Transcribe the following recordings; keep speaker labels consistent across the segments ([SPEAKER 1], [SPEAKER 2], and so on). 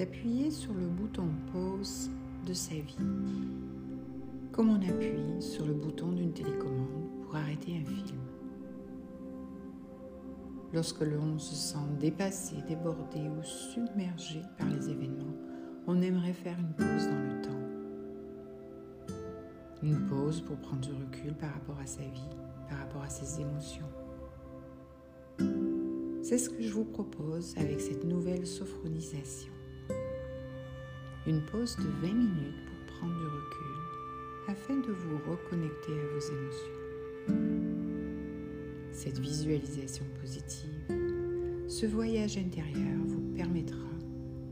[SPEAKER 1] d'appuyer sur le bouton pause de sa vie, comme on appuie sur le bouton d'une télécommande pour arrêter un film. Lorsque l'on se sent dépassé, débordé ou submergé par les événements, on aimerait faire une pause dans le temps. Une pause pour prendre du recul par rapport à sa vie, par rapport à ses émotions. C'est ce que je vous propose avec cette nouvelle sophronisation. Une pause de 20 minutes pour prendre du recul afin de vous reconnecter à vos émotions. Cette visualisation positive, ce voyage intérieur vous permettra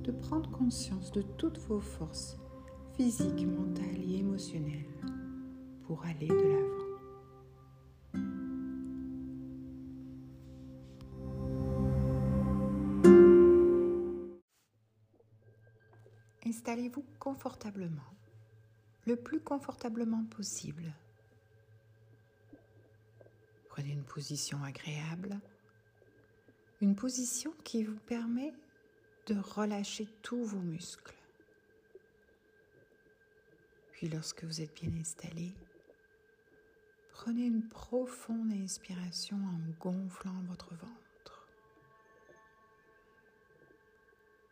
[SPEAKER 1] de prendre conscience de toutes vos forces physiques, mentales et émotionnelles pour aller de l'avant. Installez-vous confortablement, le plus confortablement possible? Prenez une position agréable, une position qui vous permet de relâcher tous vos muscles. Puis lorsque vous êtes bien installé, prenez une profonde inspiration en gonflant votre ventre.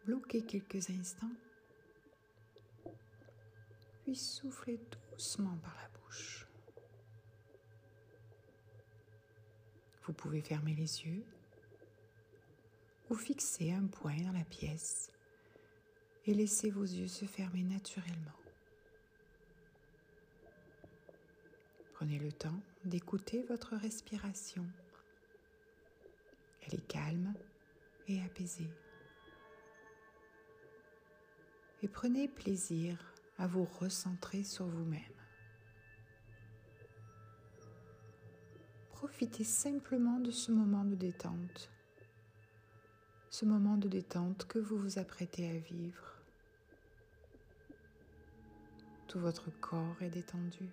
[SPEAKER 1] Bloquez quelques instants, puis soufflez doucement par la bouche. Vous pouvez fermer les yeux ou fixer un point dans la pièce et laisser vos yeux se fermer naturellement. Prenez le temps d'écouter votre respiration. Elle est calme et apaisée. Et prenez plaisir à vous recentrer sur vous-même. Profitez simplement de ce moment de détente, ce moment de détente que vous vous apprêtez à vivre. Tout votre corps est détendu.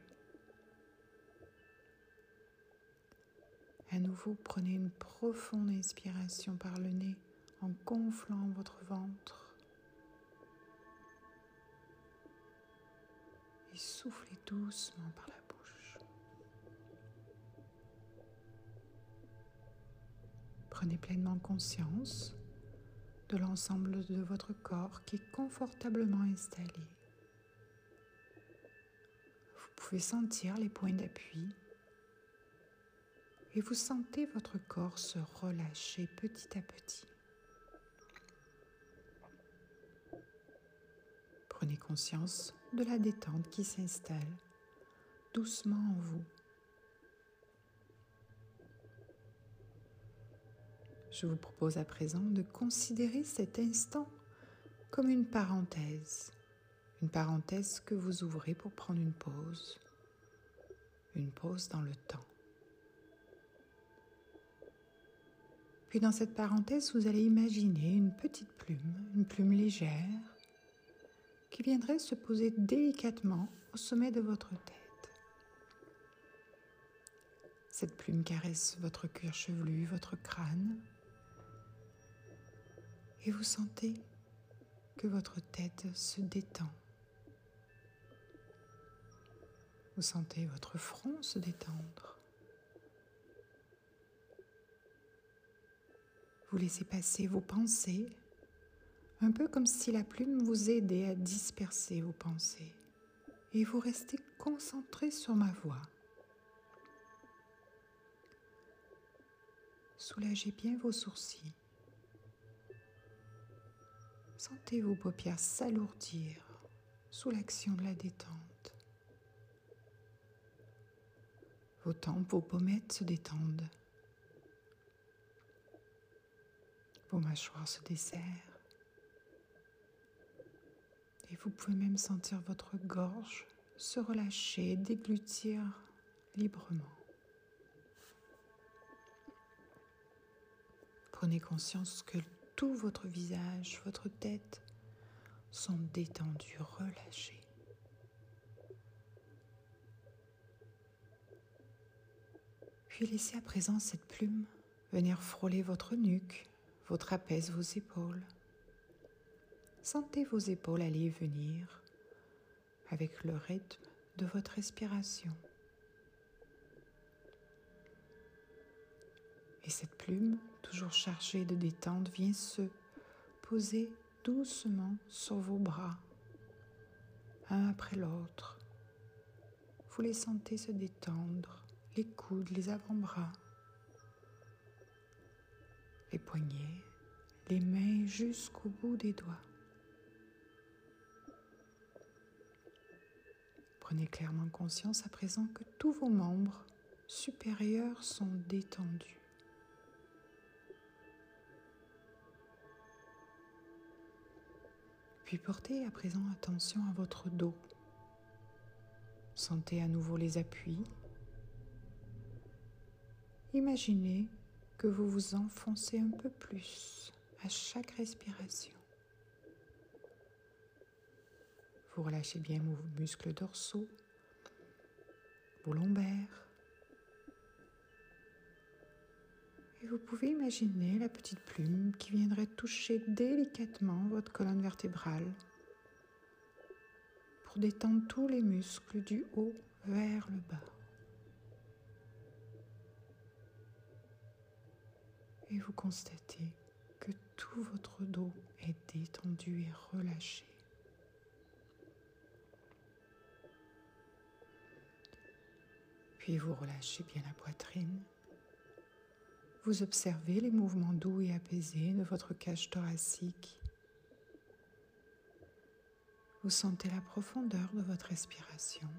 [SPEAKER 1] À nouveau, prenez une profonde inspiration par le nez en gonflant votre ventre. Soufflez doucement par la bouche. Prenez pleinement conscience de l'ensemble de votre corps qui est confortablement installé. Vous pouvez sentir les points d'appui et vous sentez votre corps se relâcher petit à petit. Prenez conscience de la détente qui s'installe doucement en vous. Je vous propose à présent de considérer cet instant comme une parenthèse, une parenthèse que vous ouvrez pour prendre une pause, une pause dans le temps. Puis dans cette parenthèse, vous allez imaginer une petite plume, une plume légère, qui viendrait se poser délicatement au sommet de votre tête. Cette plume caresse votre cuir chevelu, votre crâne, et vous sentez que votre tête se détend. Vous sentez votre front se détendre. Vous laissez passer vos pensées, un peu comme si la plume vous aidait à disperser vos pensées. Et vous restez concentré sur ma voix. Soulagez bien vos sourcils. Sentez vos paupières s'alourdir sous l'action de la détente. Vos tempes, vos pommettes se détendent. Vos mâchoires se desserrent. Et vous pouvez même sentir votre gorge se relâcher, déglutir librement. Prenez conscience que tout votre visage, votre tête sont détendus, relâchés. Puis laissez à présent cette plume venir frôler votre nuque, vos trapèzes, vos épaules. Sentez vos épaules aller venir avec le rythme de votre respiration. Et cette plume, toujours chargée de détente, vient se poser doucement sur vos bras, un après l'autre. Vous les sentez se détendre, les coudes, les avant-bras, les poignets, les mains jusqu'au bout des doigts. Prenez clairement conscience à présent que tous vos membres supérieurs sont détendus. Puis portez à présent attention à votre dos. Sentez à nouveau les appuis. Imaginez que vous vous enfoncez un peu plus à chaque respiration. Vous relâchez bien vos muscles dorsaux, vos lombaires, Et vous pouvez imaginer la petite plume qui viendrait toucher délicatement votre colonne vertébrale pour détendre tous les muscles du haut vers le bas. Et vous constatez que tout votre dos est détendu et relâché. Puis vous relâchez bien la poitrine vous observez les mouvements doux et apaisés de votre cage thoracique. Vous sentez la profondeur de votre respiration.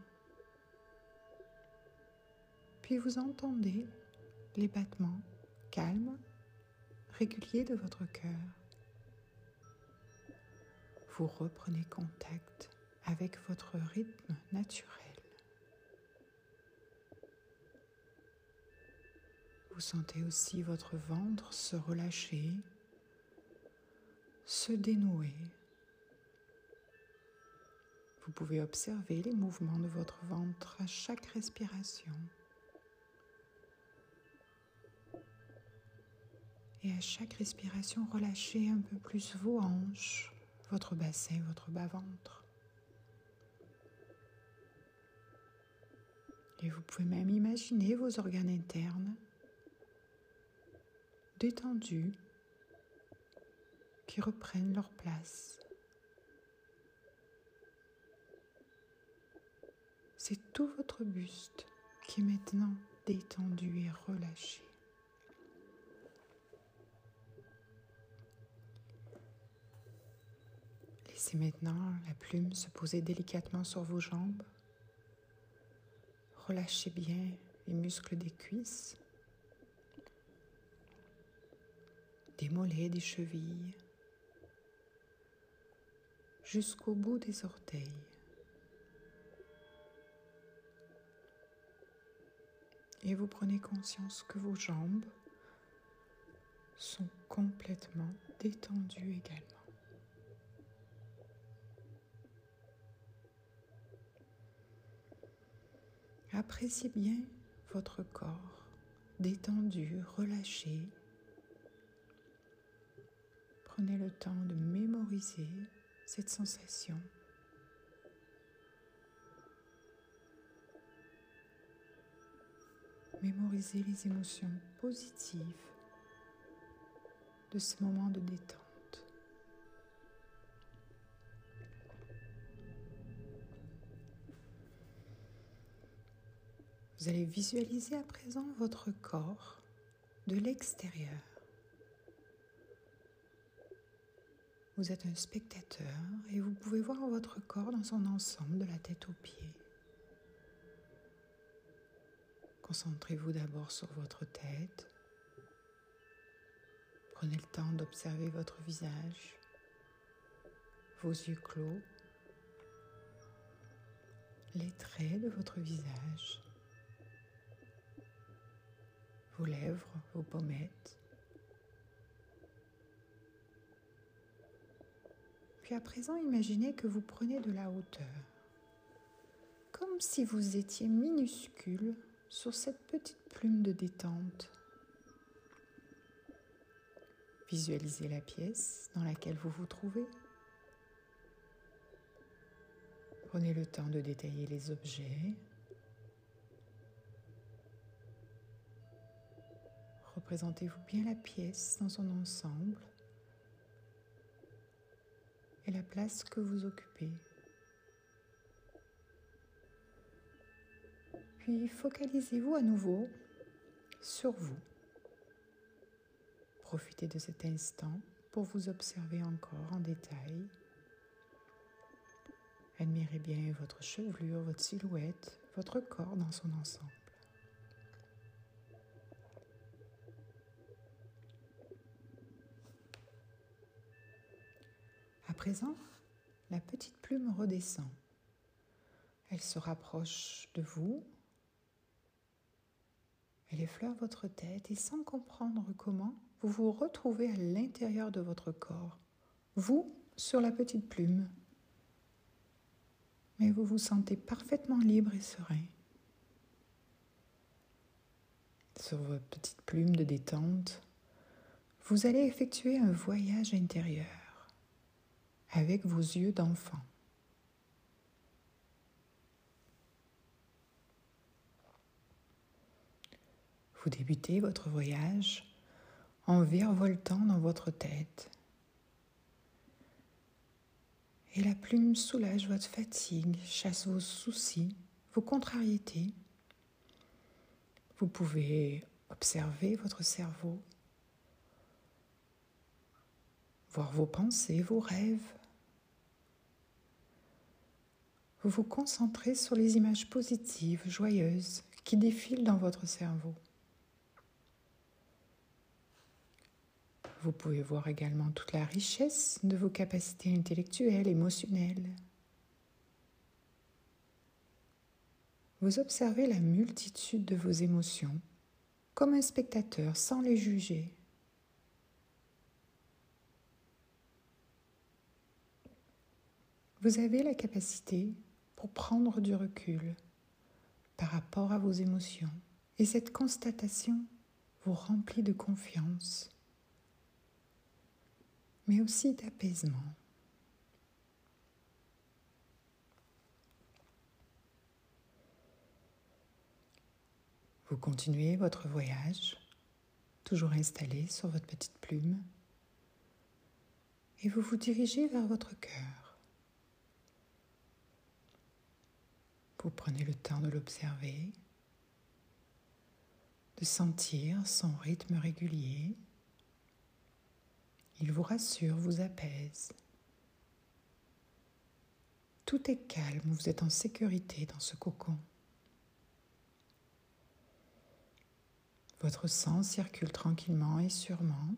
[SPEAKER 1] Puis vous entendez les battements calmes, réguliers de votre cœur. Vous reprenez contact avec votre rythme naturel. Vous sentez aussi votre ventre se relâcher, se dénouer. Vous pouvez observer les mouvements de votre ventre à chaque respiration. Et à chaque respiration, relâchez un peu plus vos hanches, votre bassin, votre bas-ventre. Et vous pouvez même imaginer vos organes internes détendus qui reprennent leur place. C'est tout votre buste qui est maintenant détendu et relâché. Laissez maintenant la plume se poser délicatement sur vos jambes. Relâchez bien les muscles des cuisses. Des mollets, des chevilles, jusqu'au bout des orteils. Et vous prenez conscience que vos jambes sont complètement détendues également. Appréciez bien votre corps détendu, relâché, Prenez le temps de mémoriser cette sensation. Mémorisez les émotions positives de ce moment de détente. Vous allez visualiser à présent votre corps de l'extérieur. Vous êtes un spectateur et vous pouvez voir votre corps dans son ensemble de la tête aux pieds. Concentrez-vous d'abord sur votre tête. Prenez le temps d'observer votre visage, vos yeux clos, les traits de votre visage, vos lèvres, vos pommettes, Puis à présent, imaginez que vous prenez de la hauteur, comme si vous étiez minuscule sur cette petite plume de détente. Visualisez la pièce dans laquelle vous vous trouvez, Prenez le temps de détailler les objets. Représentez-vous bien la pièce dans son ensemble et la place que vous occupez. Puis focalisez-vous à nouveau sur vous. Profitez de cet instant pour vous observer encore en détail. Admirez bien votre chevelure, votre silhouette, votre corps dans son ensemble. La petite plume redescend. Elle se rapproche de vous. Elle effleure votre tête et sans comprendre comment, vous vous retrouvez à l'intérieur de votre corps. Vous sur la petite plume. Mais vous vous sentez parfaitement libre et serein. Sur votre petite plume de détente, vous allez effectuer un voyage intérieur avec vos yeux d'enfant. Vous débutez votre voyage en virevoltant dans votre tête. Et la plume soulage votre fatigue, chasse vos soucis, vos contrariétés. Vous pouvez observer votre cerveau, voir vos pensées, vos rêves, vous vous concentrez sur les images positives, joyeuses, qui défilent dans votre cerveau. Vous pouvez voir également toute la richesse de vos capacités intellectuelles, émotionnelles. Vous observez la multitude de vos émotions comme un spectateur sans les juger. Vous avez la capacité prendre du recul par rapport à vos émotions. Et cette constatation vous remplit de confiance, mais aussi d'apaisement. Vous continuez votre voyage, toujours installé sur votre petite plume, et vous vous dirigez vers votre cœur. Vous prenez le temps de l'observer, de sentir son rythme régulier. Il vous rassure, vous apaise. Tout est calme, vous êtes en sécurité dans ce cocon. Votre sang circule tranquillement et sûrement.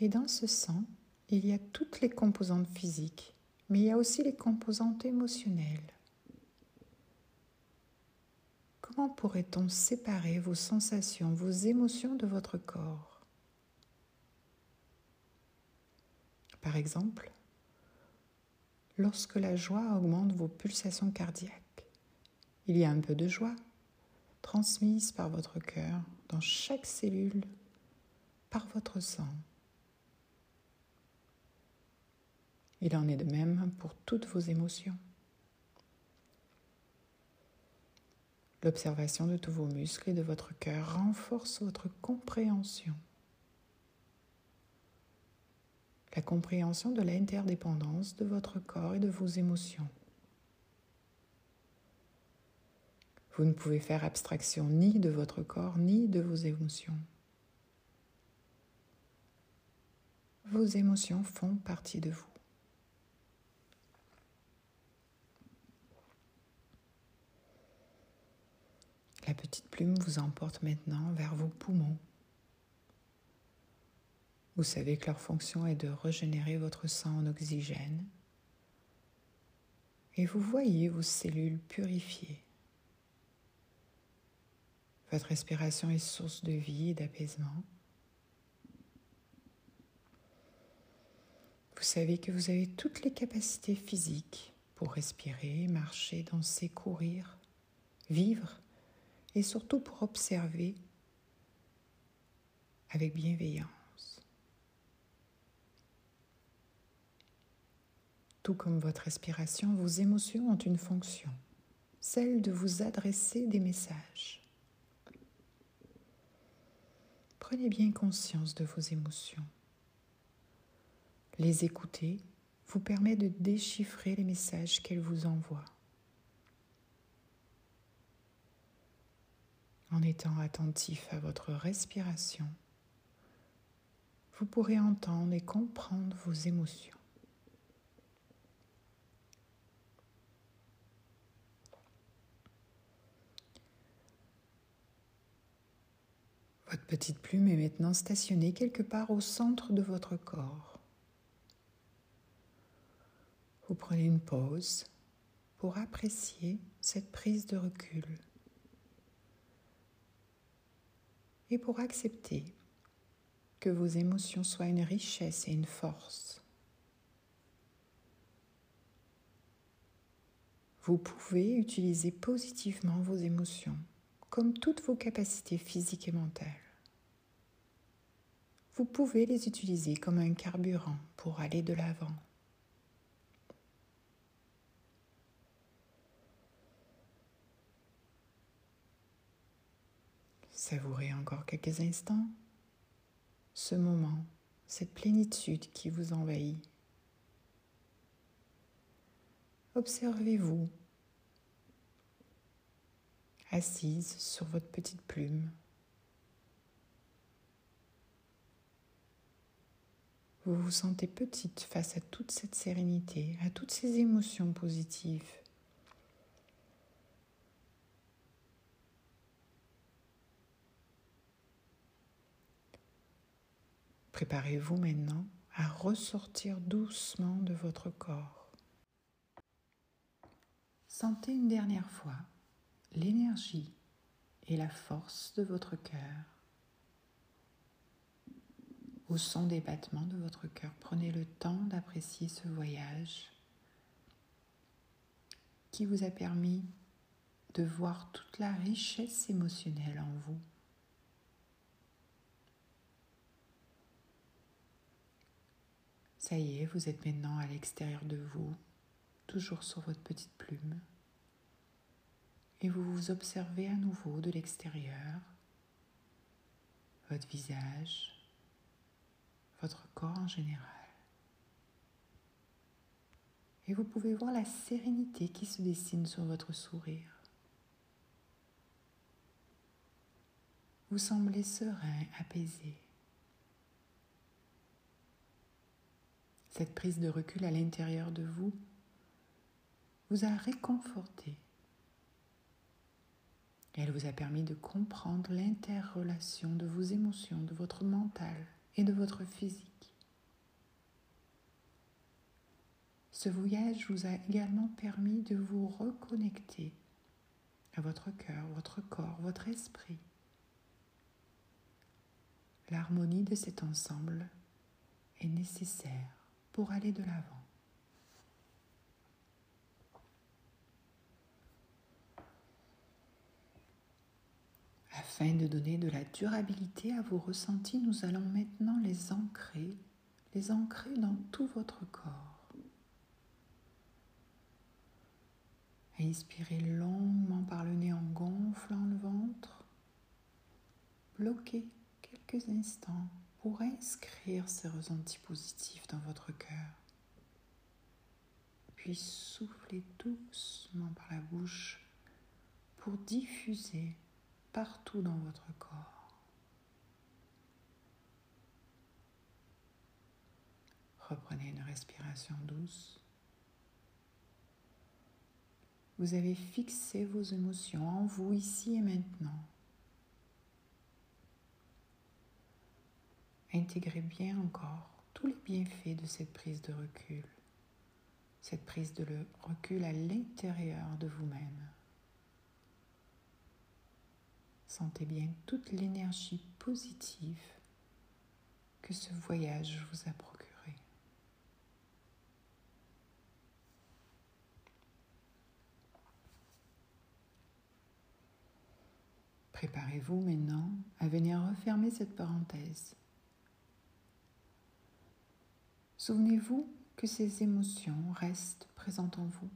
[SPEAKER 1] Et dans ce sang, il y a toutes les composantes physiques mais il y a aussi les composantes émotionnelles. Comment pourrait-on séparer vos sensations, vos émotions de votre corps? Par exemple, lorsque la joie augmente vos pulsations cardiaques, il y a un peu de joie transmise par votre cœur dans chaque cellule, par votre sang. Il en est de même pour toutes vos émotions. L'observation de tous vos muscles et de votre cœur renforce votre compréhension. La compréhension de l'interdépendance de votre corps et de vos émotions. Vous ne pouvez faire abstraction ni de votre corps ni de vos émotions. Vos émotions font partie de vous. La petite plume vous emporte maintenant vers vos poumons. Vous savez que leur fonction est de régénérer votre sang en oxygène et vous voyez vos cellules purifiées. Votre respiration est source de vie et d'apaisement. Vous savez que vous avez toutes les capacités physiques pour respirer, marcher, danser, courir, vivre et surtout pour observer avec bienveillance. Tout comme votre respiration, vos émotions ont une fonction, celle de vous adresser des messages. Prenez bien conscience de vos émotions. Les écouter vous permet de déchiffrer les messages qu'elles vous envoient. En étant attentif à votre respiration, vous pourrez entendre et comprendre vos émotions. Votre petite plume est maintenant stationnée quelque part au centre de votre corps. Vous prenez une pause pour apprécier cette prise de recul et pour accepter que vos émotions soient une richesse et une force. Vous pouvez utiliser positivement vos émotions comme toutes vos capacités physiques et mentales. Vous pouvez les utiliser comme un carburant pour aller de l'avant. Savourez encore quelques instants ce moment, cette plénitude qui vous envahit. Observez-vous assise sur votre petite plume. Vous vous sentez petite face à toute cette sérénité, à toutes ces émotions positives. Préparez-vous maintenant à ressortir doucement de votre corps. Sentez une dernière fois l'énergie et la force de votre cœur. Au son des battements de votre cœur, prenez le temps d'apprécier ce voyage qui vous a permis de voir toute la richesse émotionnelle en vous. Ça y est, vous êtes maintenant à l'extérieur de vous, toujours sur votre petite plume et vous vous observez à nouveau de l'extérieur, votre visage, votre corps en général. Et vous pouvez voir la sérénité qui se dessine sur votre sourire. Vous semblez serein, apaisé. Cette prise de recul à l'intérieur de vous vous a réconforté elle vous a permis de comprendre l'interrelation de vos émotions, de votre mental et de votre physique. Ce voyage vous a également permis de vous reconnecter à votre cœur, votre corps, votre esprit. L'harmonie de cet ensemble est nécessaire aller de l'avant. Afin de donner de la durabilité à vos ressentis, nous allons maintenant les ancrer, les ancrer dans tout votre corps. Inspirez longuement par le nez en gonflant le ventre. Bloquez quelques instants pour inscrire ces ressentis positifs dans votre cœur. Puis soufflez doucement par la bouche pour diffuser partout dans votre corps. Reprenez une respiration douce. Vous avez fixé vos émotions en vous ici et maintenant. Intégrez bien encore tous les bienfaits de cette prise de recul, cette prise de recul à l'intérieur de vous-même. Sentez bien toute l'énergie positive que ce voyage vous a procuré. Préparez-vous maintenant à venir refermer cette parenthèse. Souvenez-vous que ces émotions restent présentes en vous.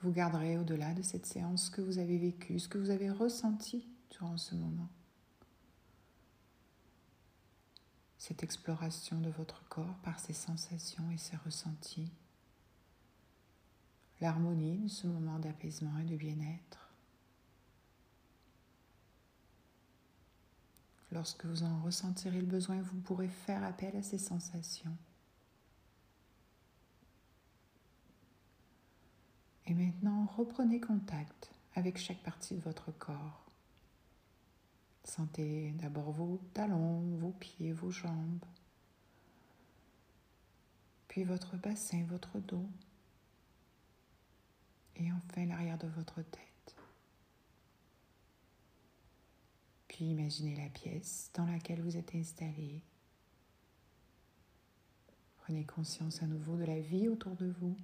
[SPEAKER 1] Vous garderez au-delà de cette séance ce que vous avez vécu, ce que vous avez ressenti durant ce moment. Cette exploration de votre corps par ses sensations et ses ressentis. L'harmonie de ce moment d'apaisement et de bien-être. Lorsque vous en ressentirez le besoin, vous pourrez faire appel à ces sensations. Et maintenant, reprenez contact avec chaque partie de votre corps. Sentez d'abord vos talons, vos pieds, vos jambes, puis votre bassin, votre dos, et enfin l'arrière de votre tête. Imaginez la pièce dans laquelle vous êtes installé. Prenez conscience à nouveau de la vie autour de vous.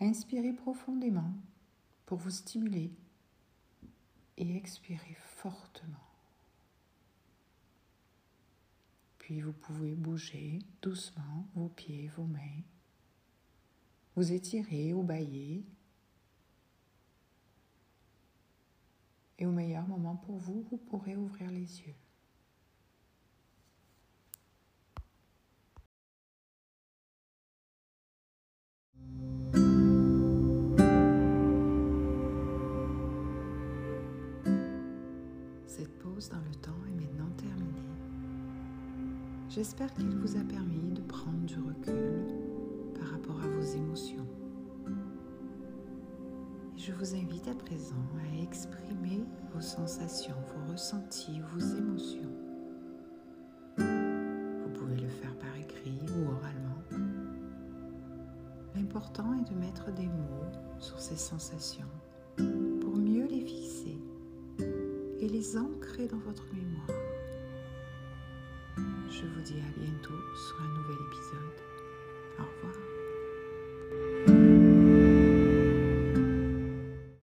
[SPEAKER 1] Inspirez profondément pour vous stimuler et expirez fortement. Puis vous pouvez bouger doucement vos pieds, vos mains. Vous étirez ou bailler Et au meilleur moment pour vous, vous pourrez ouvrir les yeux. Cette pause dans le temps est maintenant terminée. J'espère qu'il vous a permis de prendre du recul par rapport à vos émotions je vous invite à présent à exprimer vos sensations, vos ressentis, vos émotions. Vous pouvez le faire par écrit ou oralement. L'important est de mettre des mots sur ces sensations pour mieux les fixer et les ancrer dans votre mémoire. Je vous dis à bientôt sur un nouvel épisode. Au revoir.